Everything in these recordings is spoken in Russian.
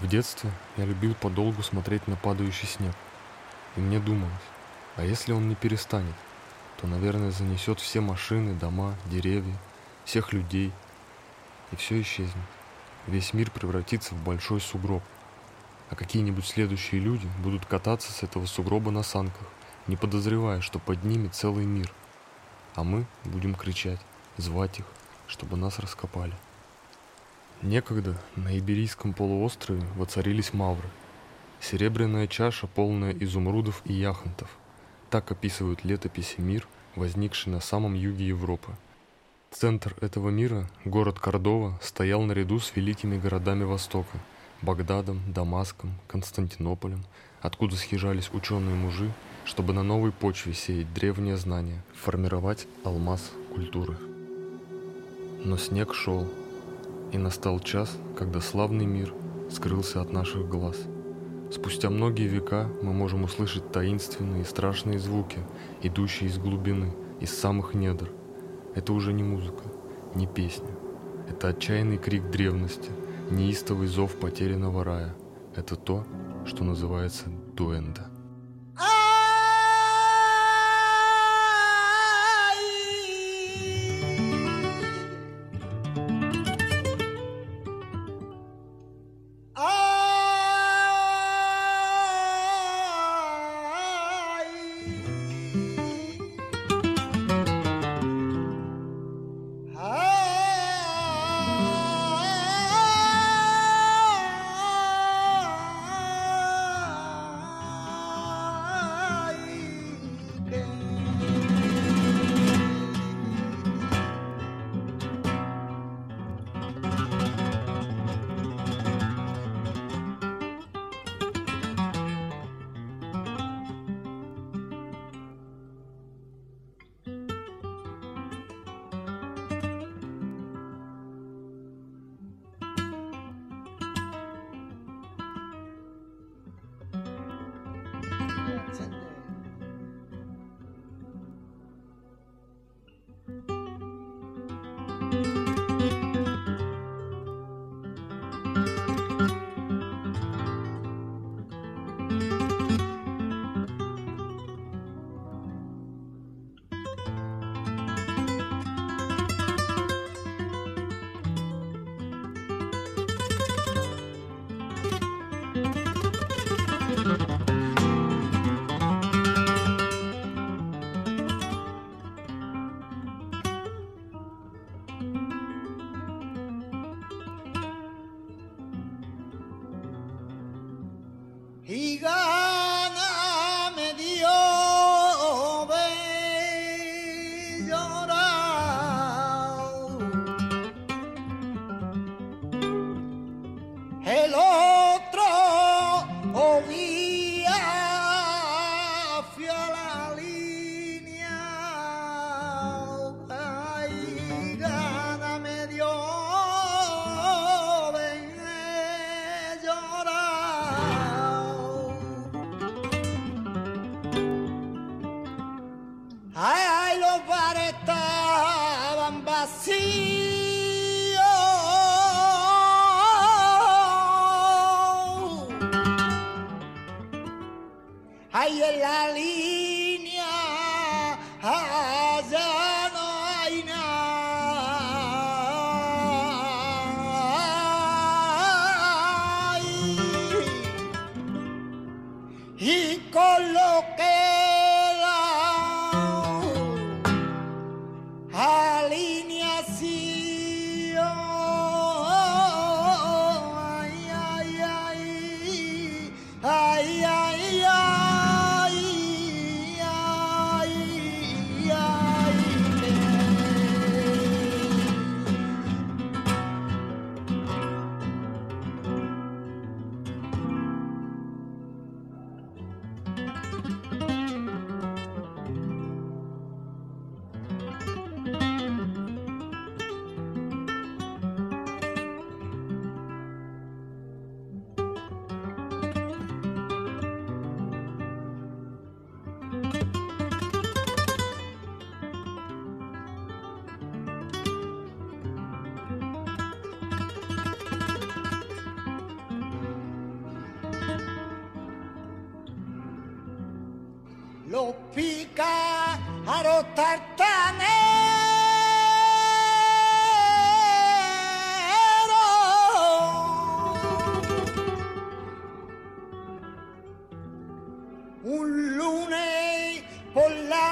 В детстве я любил подолгу смотреть на падающий снег. И мне думалось, а если он не перестанет, то, наверное, занесет все машины, дома, деревья, всех людей, и все исчезнет. Весь мир превратится в большой сугроб, а какие-нибудь следующие люди будут кататься с этого сугроба на санках, не подозревая, что под ними целый мир. А мы будем кричать, звать их, чтобы нас раскопали. Некогда на Иберийском полуострове воцарились мавры. Серебряная чаша, полная изумрудов и яхонтов. Так описывают летописи мир, возникший на самом юге Европы. Центр этого мира, город Кордова, стоял наряду с великими городами Востока – Багдадом, Дамаском, Константинополем, откуда съезжались ученые-мужи, чтобы на новой почве сеять древние знания, формировать алмаз культуры. Но снег шел, и настал час, когда славный мир скрылся от наших глаз. Спустя многие века мы можем услышать таинственные и страшные звуки, идущие из глубины, из самых недр. Это уже не музыка, не песня. Это отчаянный крик древности, неистовый зов потерянного рая. Это то, что называется дуэнда.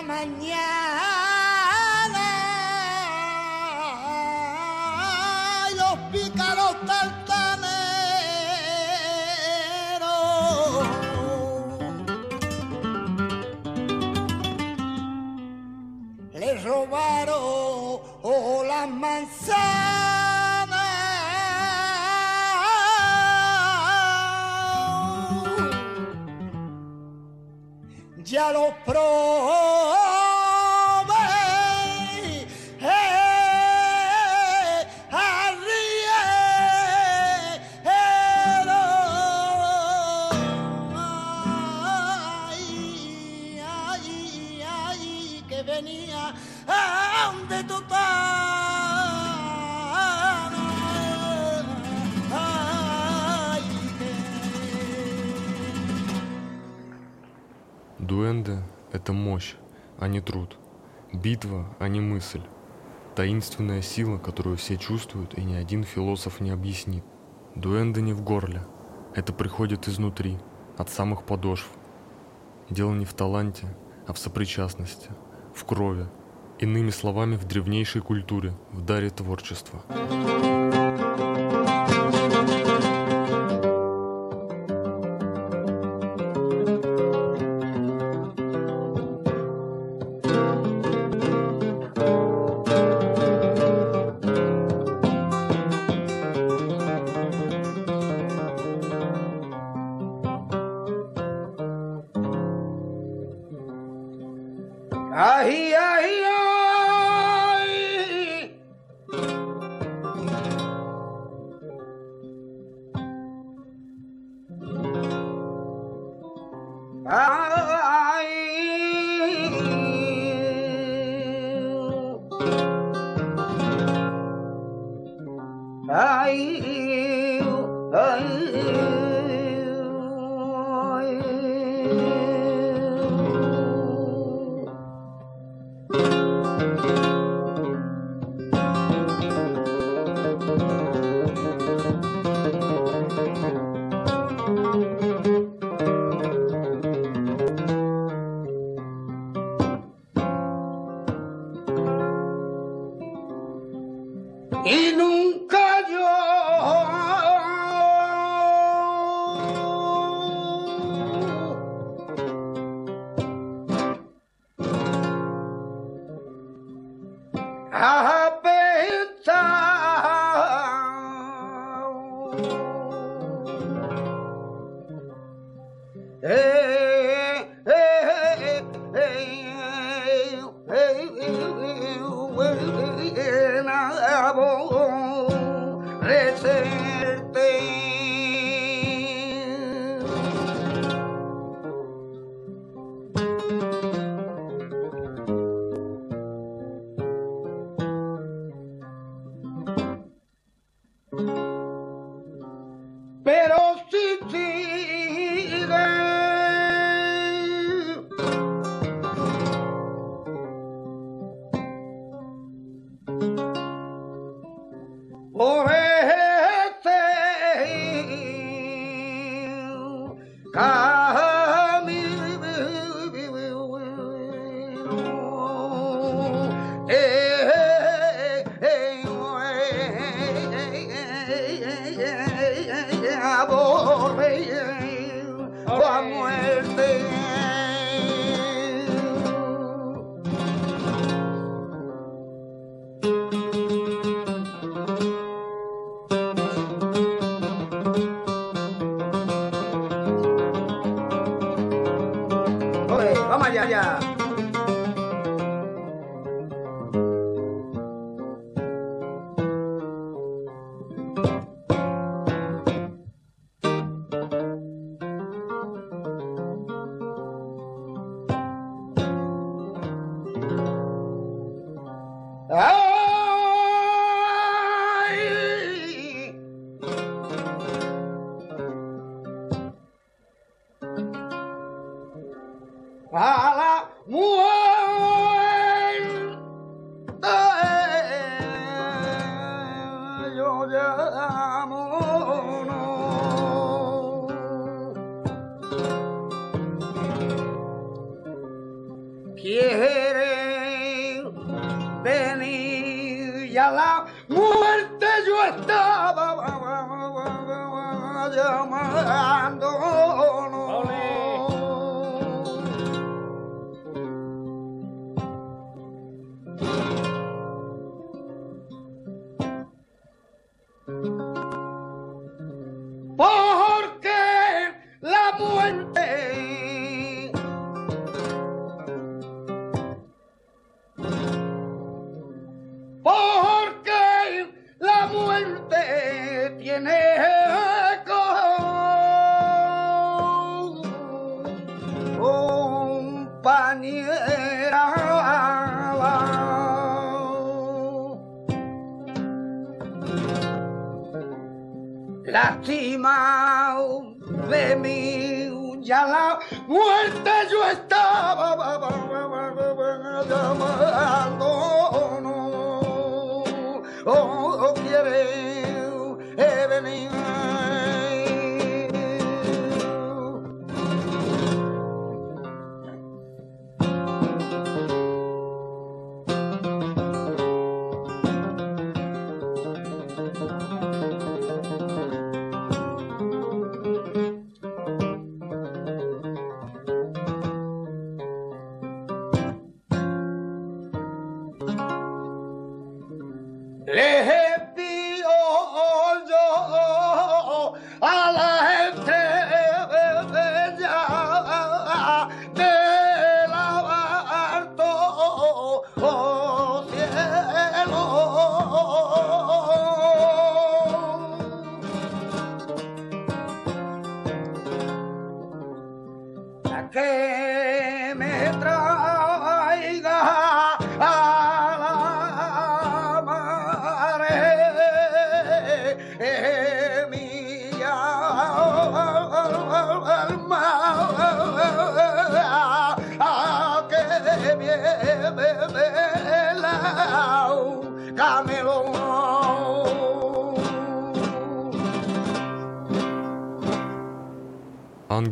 Mañana Таинственная сила, которую все чувствуют, и ни один философ не объяснит. Дуэнде не в горле. Это приходит изнутри, от самых подошв. Дело не в таланте, а в сопричастности, в крови. Иными словами, в древнейшей культуре, в даре творчества. buwan Oh.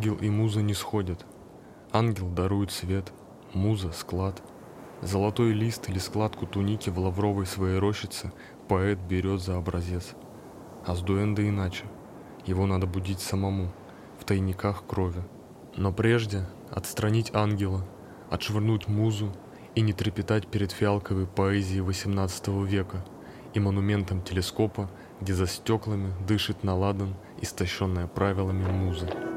Ангел и муза не сходят. Ангел дарует свет, муза — склад. Золотой лист или складку туники в лавровой своей рощице поэт берет за образец. А с дуэнда иначе. Его надо будить самому, в тайниках крови. Но прежде отстранить ангела, отшвырнуть музу и не трепетать перед фиалковой поэзией XVIII века и монументом телескопа, где за стеклами дышит наладан, истощенная правилами музы.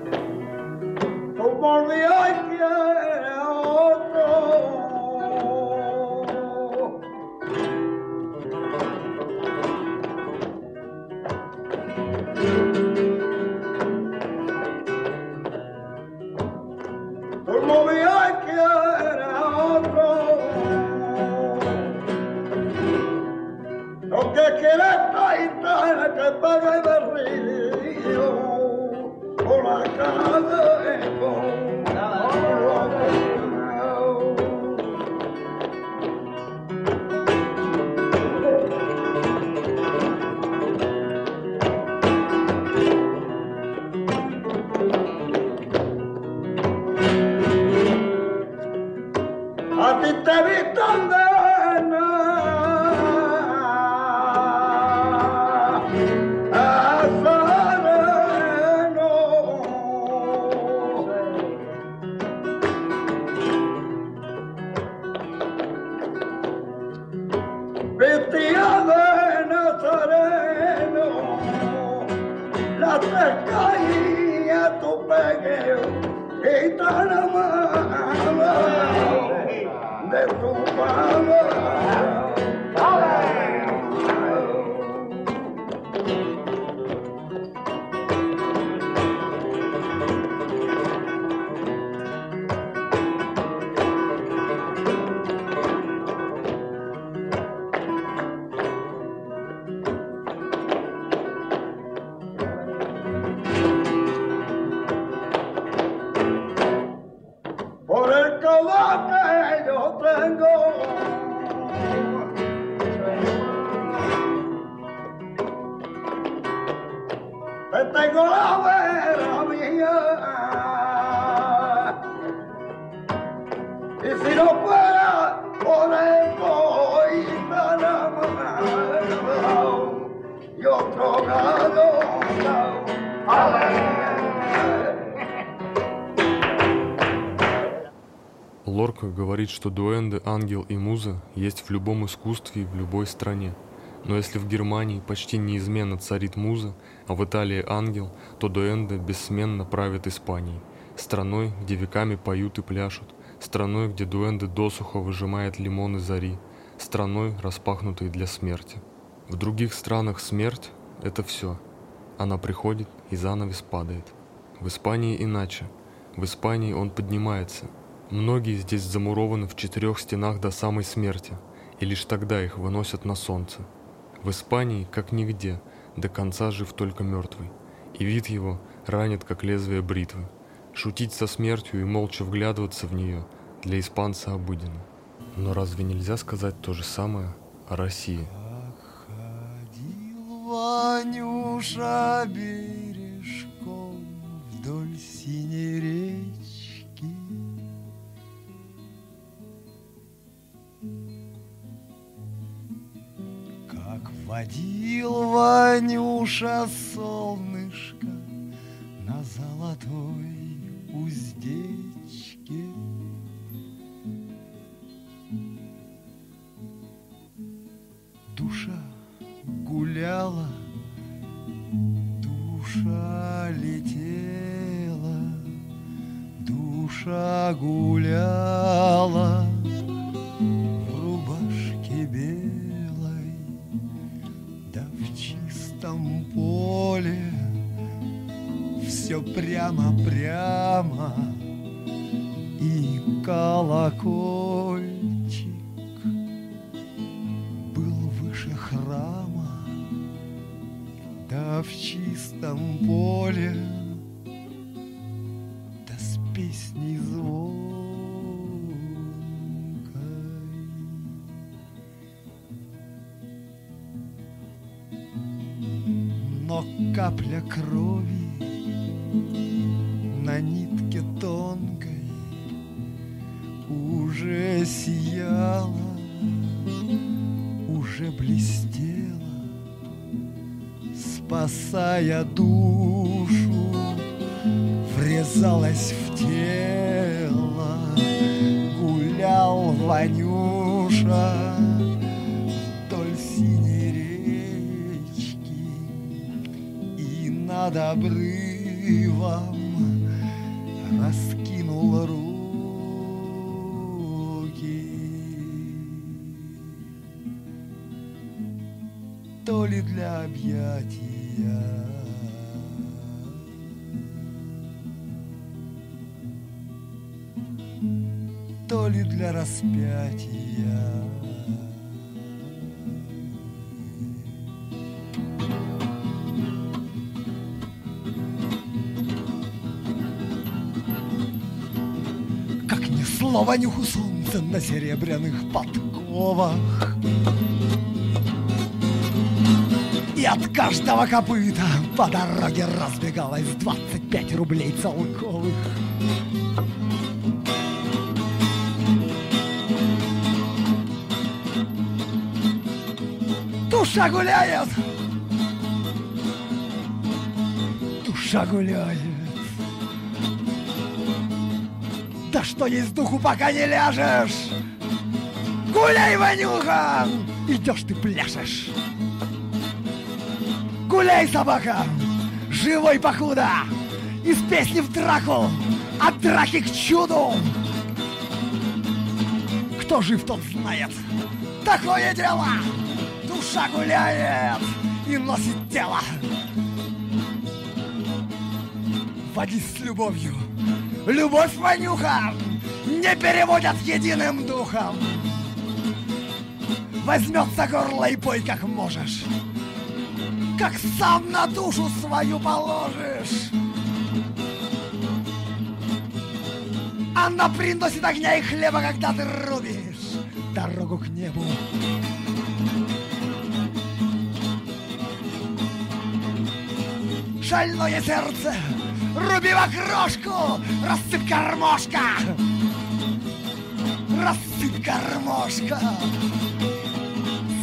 Говорит, что дуэнды, ангел и муза есть в любом искусстве и в любой стране. Но если в Германии почти неизменно царит муза, а в Италии ангел, то дуэнды бессменно правят Испанией, страной, где веками поют и пляшут, страной, где дуэнды досуха выжимает лимоны зари, страной, распахнутой для смерти. В других странах смерть – это все. Она приходит, и занавес падает. В Испании иначе. В Испании он поднимается – Многие здесь замурованы в четырех стенах до самой смерти, и лишь тогда их выносят на солнце. В Испании, как нигде, до конца жив только мертвый, и вид его ранит, как лезвие бритвы. Шутить со смертью и молча вглядываться в нее для испанца обыденно. Но разве нельзя сказать то же самое о России? Ванюша бережком вдоль синей речи, Водил Ванюша солнышко да с песней звон. капля крови на нитке тонкой уже сияла, уже блестела, спасая душу, врезалась в тело, гулял Ванюша над обрывом ли для распятия. Снова нюху солнца на серебряных подковах И от каждого копыта по дороге разбегалось 25 рублей целковых Душа гуляет Душа гуляет Да что есть духу, пока не ляжешь! Гуляй, Ванюха! Идешь ты пляшешь! Гуляй, собака! Живой покуда! Из песни в драку! От драки к чуду! Кто жив, тот знает! Такое дело! Душа гуляет и носит тело! Водись с любовью! Любовь, Ванюха, не переводят единым духом. Возьмется горло и пой, как можешь, Как сам на душу свою положишь. Она приносит огня и хлеба, когда ты рубишь дорогу к небу. шальное сердце, руби в окрошку, рассыпь гармошка, рассыпь гармошка,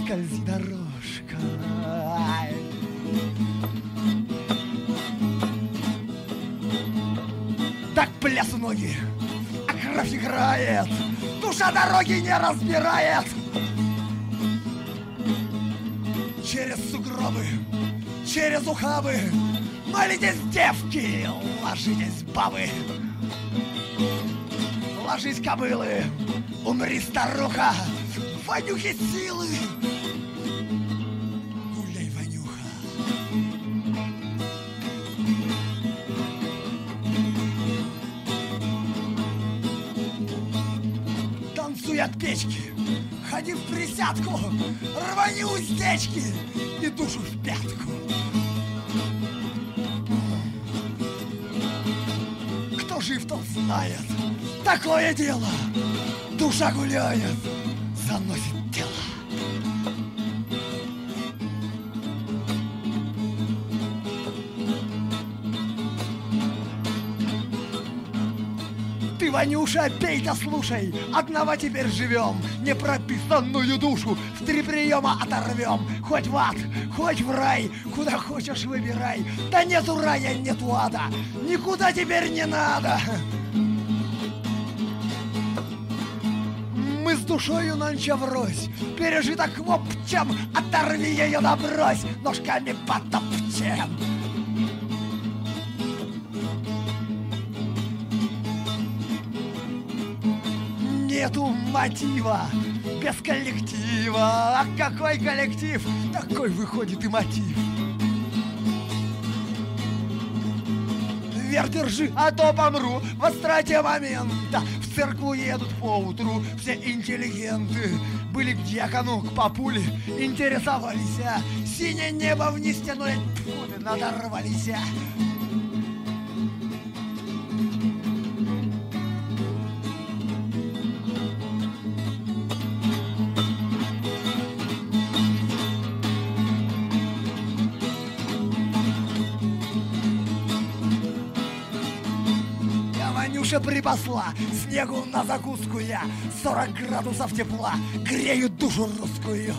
скользи дорожка. Так пляс ноги, а кровь играет, душа дороги не разбирает. Через сугробы, через ухабы, молитесь, девки, ложитесь, бабы. Ложись, кобылы, умри, старуха, Ванюхи силы. Гуляй, Ванюха. Танцуй от печки, ходи в присядку, рвани уздечки и душу в пятку. Жив, тот знает, такое дело. Душа гуляет, заносит тело. Ванюша, пей да слушай, одного теперь живем, непрописанную душу в три приема оторвем. Хоть в ад, хоть в рай, куда хочешь выбирай. Да нету рая, нету ада, никуда теперь не надо. Мы с душою нонче врозь, пережиток вопчем, оторви ее да брось, ножками потопчем. Нету мотива без коллектива. А какой коллектив, такой выходит и мотив. Вверх держи, а то помру в остроте момента. В церкву едут поутру все интеллигенты. Были к дьякону, к папуле, интересовались. а Синее небо вниз тянули, надорвались. Припасла. Снегу на закуску я. 40 градусов тепла. Грею душу русскую.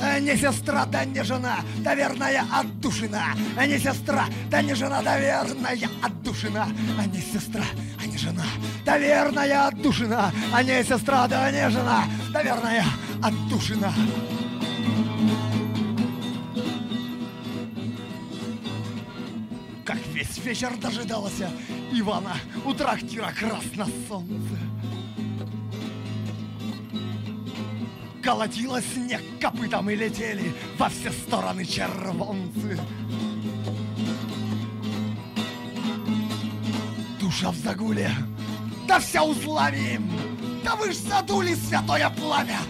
А Не сестра, да не жена, да верная отдушина. А не сестра, да не жена, да верная отдушина. А не сестра, а не жена, да верная отдушина не сестра, да не жена, да верная отдушина вечер дожидался Ивана у трактира красно солнце. Колотило снег копытом и летели во все стороны червонцы. Душа в загуле, да вся узлами, да вы ж задули святое пламя.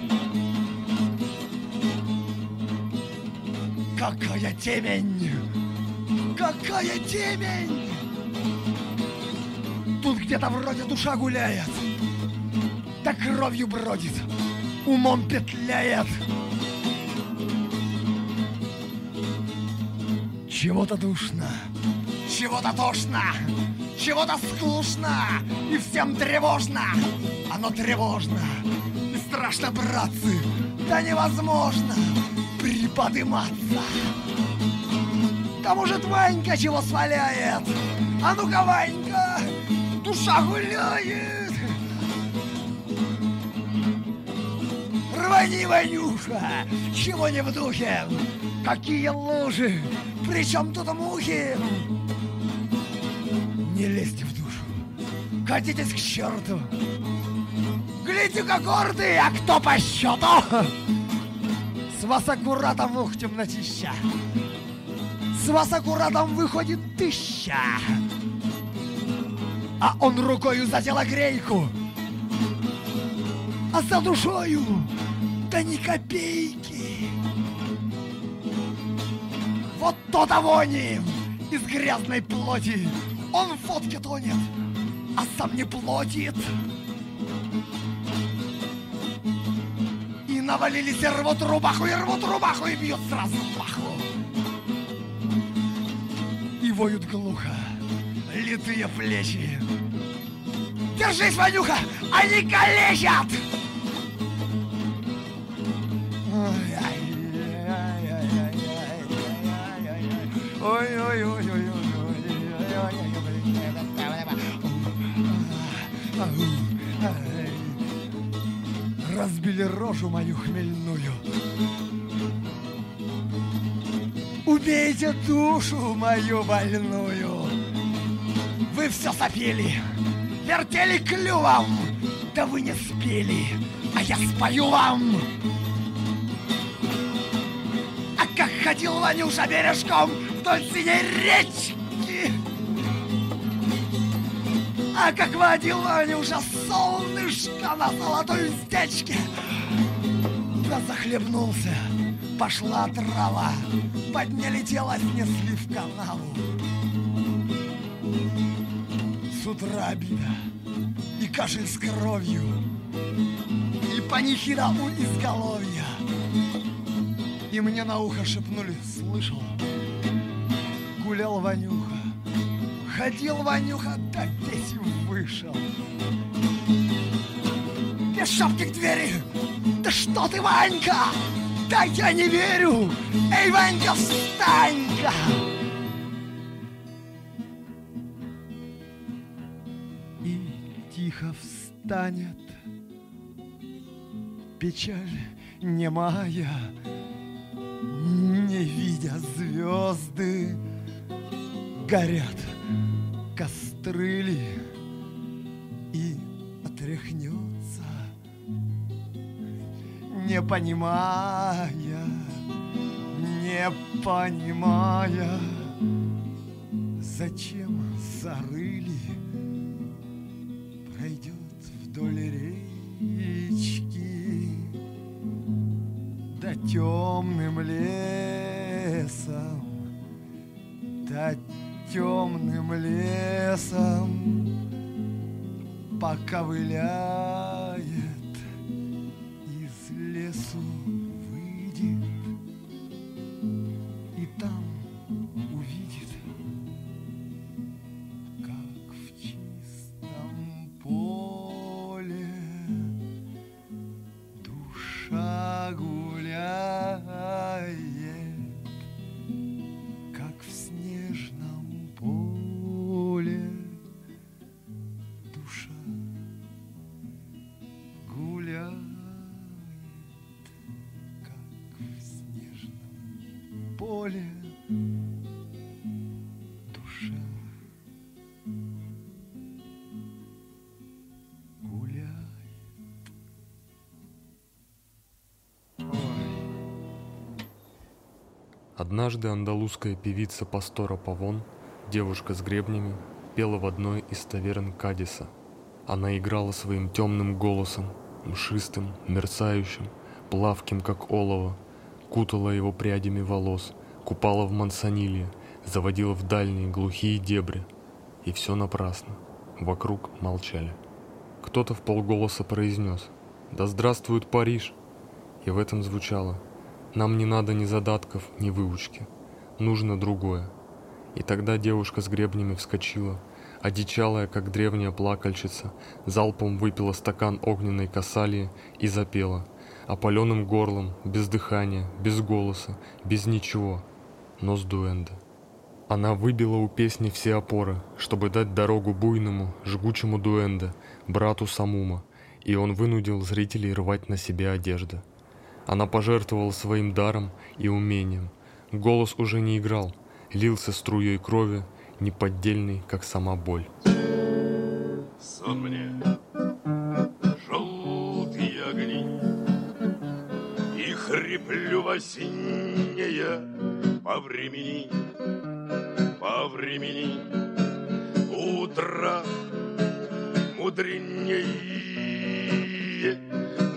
Какая темень! Какая темень! Тут где-то вроде душа гуляет, да кровью бродит, умом петляет. Чего-то душно, чего-то тошно, чего-то скучно, и всем тревожно. Оно тревожно и страшно, братцы, да невозможно приподыматься. Да может Ванька чего сваляет? А ну-ка, Ванька, душа гуляет. Рвани, Ванюша, чего не в духе? Какие лужи, причем тут мухи? Не лезьте в душу, катитесь к черту. Гляди-ка гордые, а кто по счету? С вас аккуратом ух темнотища. С вас аккуратом выходит тысяча. А он рукою задел грейку. А за душою да ни копейки. Вот то-то вони из грязной плоти. Он в водке тонет, а сам не плотит. Навалились и рвут рубаху, и рвут рубаху, и бьют сразу паху воют глухо литые плечи. Держись, Ванюха, они калечат! Разбили рожу мою хмельную Убейте душу мою больную. Вы все сопели, вертели клювом, да вы не спели, а я спою вам. А как ходил Ванюша бережком вдоль синей речки, а как водил Ванюша солнышко на золотой уздечке, да захлебнулся, пошла трава, под не летела, снесли в канаву. С утра обида и кашель с кровью, и панихида у изголовья. И мне на ухо шепнули, слышал, гулял Ванюха, ходил Ванюха, да весь вышел. Без шапки к двери, да что ты, Ванька, да я не верю, эй, Ванька, встань-ка! И тихо встанет. Печаль немая, не видя звезды, горят кострыли и отряхнется, не понимая, не понимая, зачем зарыли, пройдет вдоль речки, да темным лесом, да темным лесом поковыляет, Однажды андалузская певица Пастора Павон, девушка с гребнями, пела в одной из таверн Кадиса. Она играла своим темным голосом, мшистым, мерцающим, плавким, как олово, кутала его прядями волос, купала в мансонилье, заводила в дальние глухие дебри. И все напрасно. Вокруг молчали. Кто-то в полголоса произнес «Да здравствует Париж!» И в этом звучало «Нам не надо ни задатков, ни выучки. Нужно другое». И тогда девушка с гребнями вскочила, одичалая, как древняя плакальщица, залпом выпила стакан огненной касалии и запела, опаленным горлом, без дыхания, без голоса, без ничего, но с дуэнда. Она выбила у песни все опоры, чтобы дать дорогу буйному, жгучему дуэнда, брату Самума, и он вынудил зрителей рвать на себе одежды. Она пожертвовала своим даром и умением. Голос уже не играл, лился струей крови, неподдельный, как сама боль. Сон мне желтые огни И хриплю во синее по времени, по времени Утро мудренее,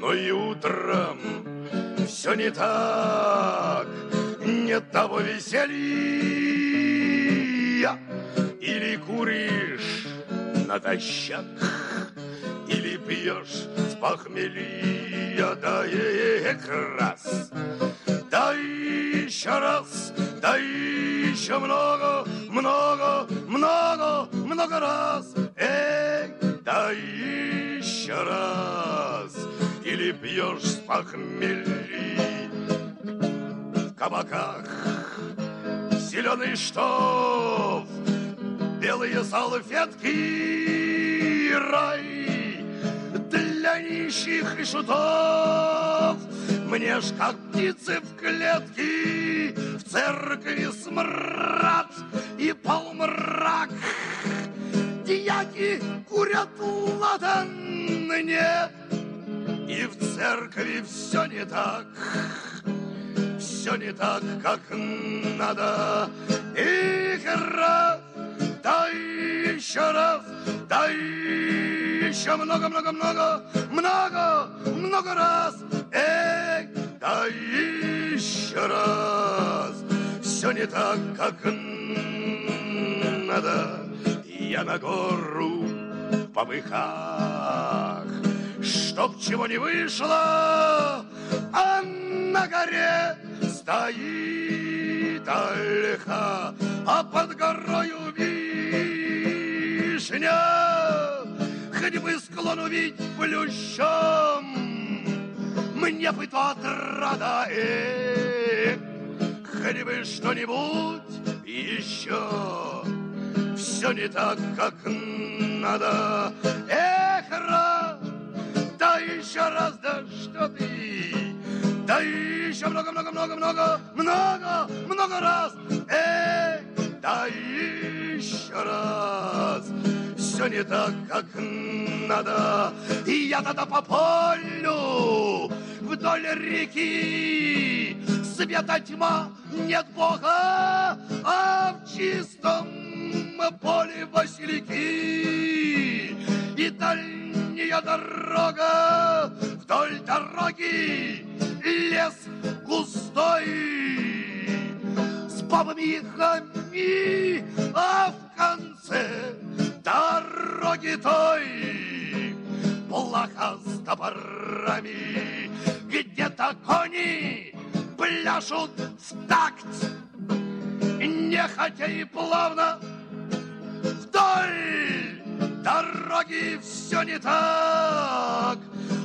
но и утром все не так, нет того веселья. Или куришь натощак, или пьешь с похмелья, да и раз, да еще раз, да еще много, много, много, много раз, эй, да еще раз, или пьешь с похмелья в кабаках, зеленый штоф, белые салфетки, рай для нищих и шутов. Мне ж как птицы в клетке, в церкви смрад и полумрак. Дьяки курят ладан мне, и в церкви все не так все не так, как надо. И раз, да еще раз, да еще много-много-много, много, много раз. Эй, да еще раз, все не так, как надо. Я на гору в чтоб чего не вышло, а на горе стоит ольха, а под горою вишня. Хоть бы склон увидеть плющом, мне бы то отрада, эх, хоть бы что-нибудь еще. Все не так, как надо. Эх, раз, да еще раз, да что ты, да еще много-много-много-много, много, много раз. Эй, да еще раз. Все не так, как надо. И я тогда по полю вдоль реки. Света тьма, нет Бога, а в чистом поле васильки. И дальняя дорога вдоль дороги лес густой. С бабами и хами, а в конце дороги той. Плаха с топорами, где-то кони пляшут в такт, нехотя и плавно вдоль дороги все не так,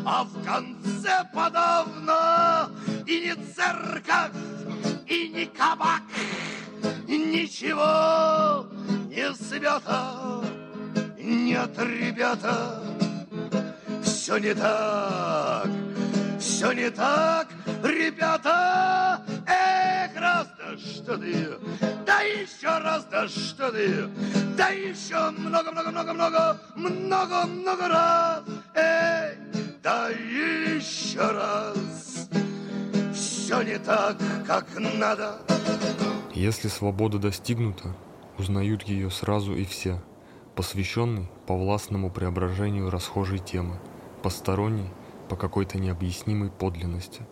а в конце подавно и не церковь, и не кабак, ничего не свято. Нет, ребята, все не так, все не так, ребята. Эх, раз, да что ты, еще раз, да что ты, да еще много-много-много-много, много-много раз. Эй, да еще раз. Все не так, как надо. Если свобода достигнута, узнают ее сразу и все. Посвященный по властному преображению расхожей темы, посторонний по какой-то необъяснимой подлинности.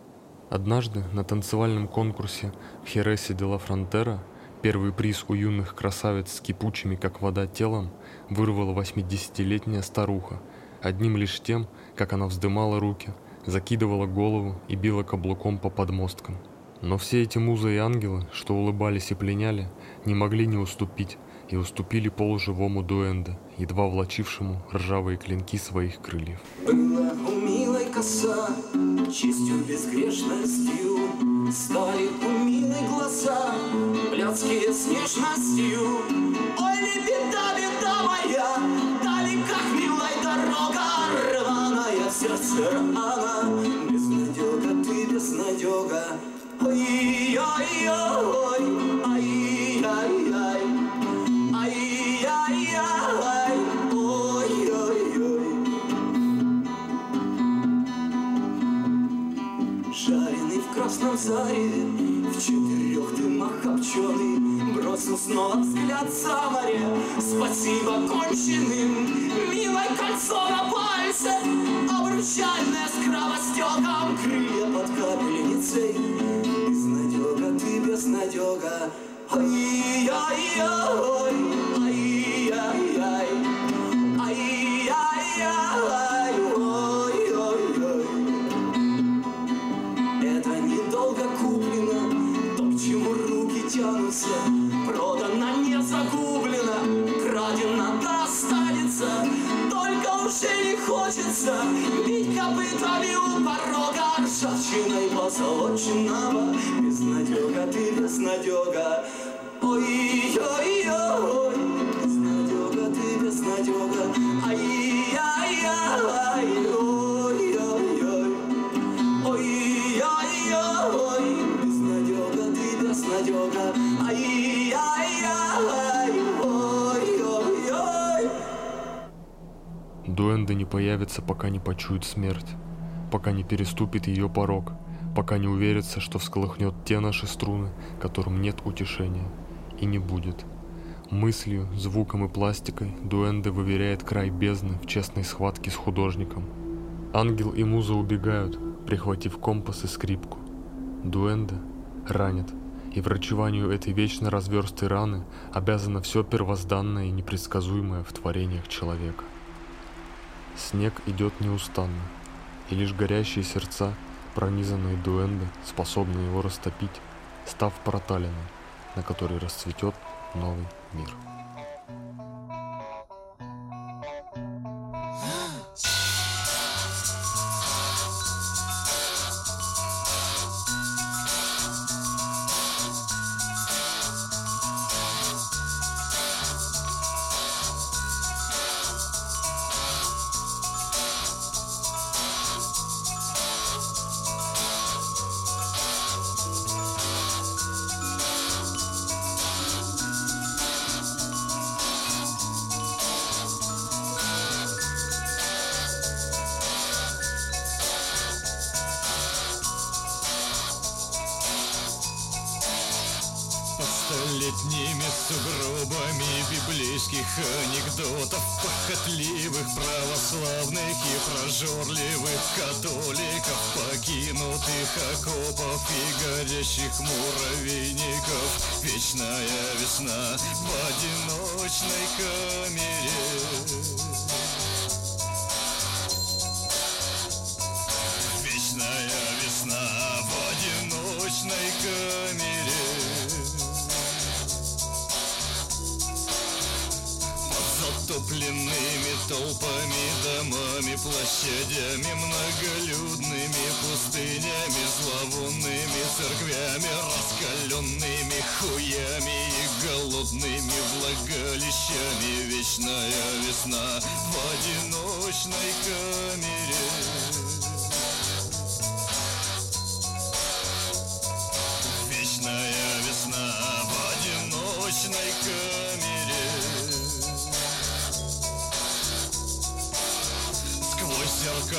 Однажды на танцевальном конкурсе в Хересе де ла Фронтера первый приз у юных красавиц с кипучими, как вода, телом вырвала 80-летняя старуха, одним лишь тем, как она вздымала руки, закидывала голову и била каблуком по подмосткам. Но все эти музы и ангелы, что улыбались и пленяли, не могли не уступить, и уступили полуживому дуэнда, едва влачившему ржавые клинки своих крыльев. Была у милой коса, честью безгрешностью, Стали у милой глаза, блядские с нежностью. Ой, ли беда, моя, далека милая дорога, рваная в сердце рана, безнадега ты, безнадега. Ой-ой-ой, ай-яй-яй, ай-яй-яй, ой-ой-ой. Жареный в красном четырех обченый, Бросил снова взгляд за море, спасибо конченым. Милое кольцо на пальце, обручальное с кровостеком, Крылья под капельницей, безнадега ты, безнадега. Ай-яй-яй, ай-яй-яй, ай-яй-яй, ой-ой-ой. Это недолго куплено, тянутся, продано, не загублено, крадено, да останется, только уже не хочется. Бить копытами у порога ржавчиной позолоченного. Безнадега ты, безнадега, ой-ой-ой, Дуэнда не появится, пока не почует смерть, пока не переступит ее порог, пока не уверится, что всколыхнет те наши струны, которым нет утешения и не будет. Мыслью, звуком и пластикой Дуэнде выверяет край бездны в честной схватке с художником. Ангел и муза убегают, прихватив компас и скрипку. Дуэнде ранит, и врачеванию этой вечно разверстой раны обязано все первозданное и непредсказуемое в творениях человека. Снег идет неустанно, и лишь горящие сердца, пронизанные дуэнде, способны его растопить, став проталиной, на которой расцветет новый мир. Площадями Многолюдными пустынями, зловонными церквями Раскаленными хуями и голодными влагалищами. Вечная весна в одиночной камере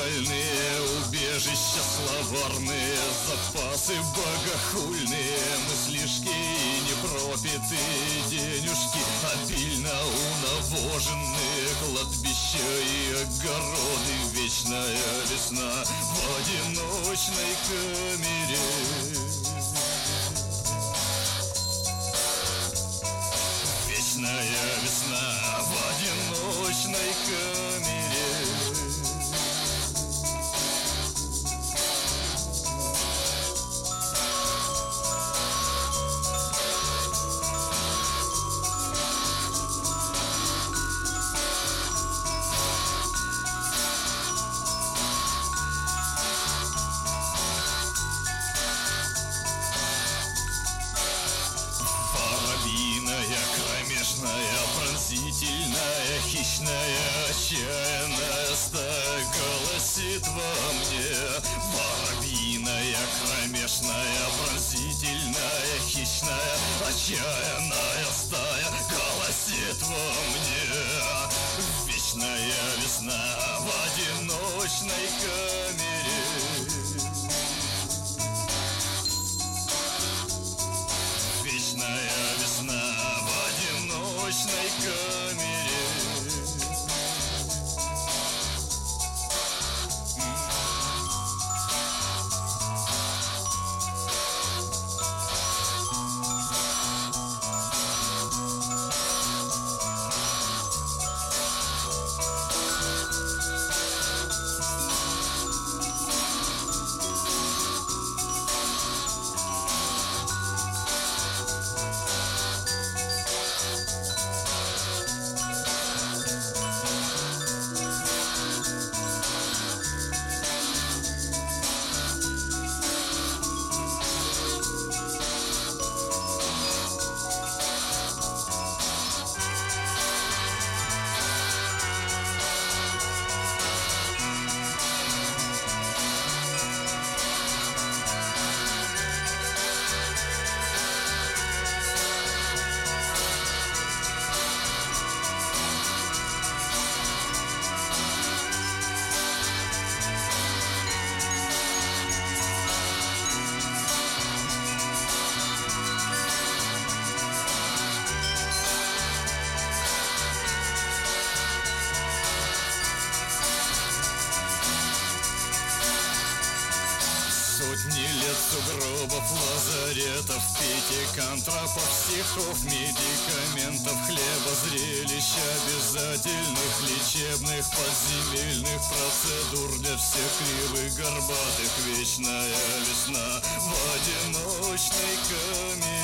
Зеркальные убежища словарные запасы богохульные мыслишки и непропитые денежки Обильно унавоженные кладбища и огороды Вечная весна в одиночной камере. Вечная весна в одиночной камере голосит во мне. Воробьиная, кромешная, пронзительная, хищная, отчаянная стая голосит во мне. Вечная весна в одиночной камере. Пятикантропов, стихов, медикаментов, хлеба, зрелищ обязательных, лечебных, подземельных процедур для всех кривых, горбатых, вечная весна в одиночной камере.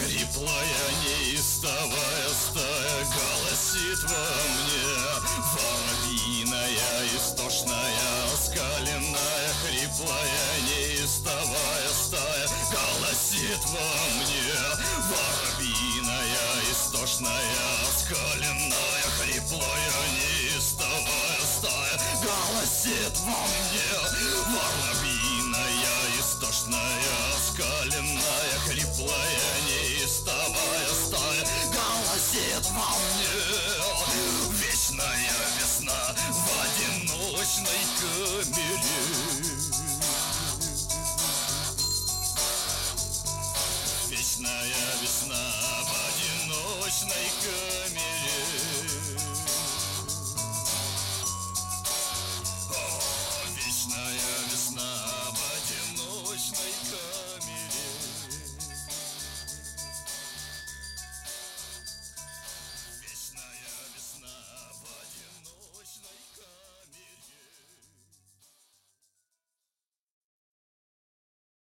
Хриплая, неистовая стая голосит во мне. Воробьиная, истошная, оскаленная, хриплая, неистовая стая голосит во мне. Воробьиная, истошная, оскаленная, хриплая, неистовая стая голосит во мне. Воробьиная, истошная, оскаленная, хриплая, неистовая стая голосит во мне. Вечная весна в одиночной камере. Вечная весна в одиночной камере.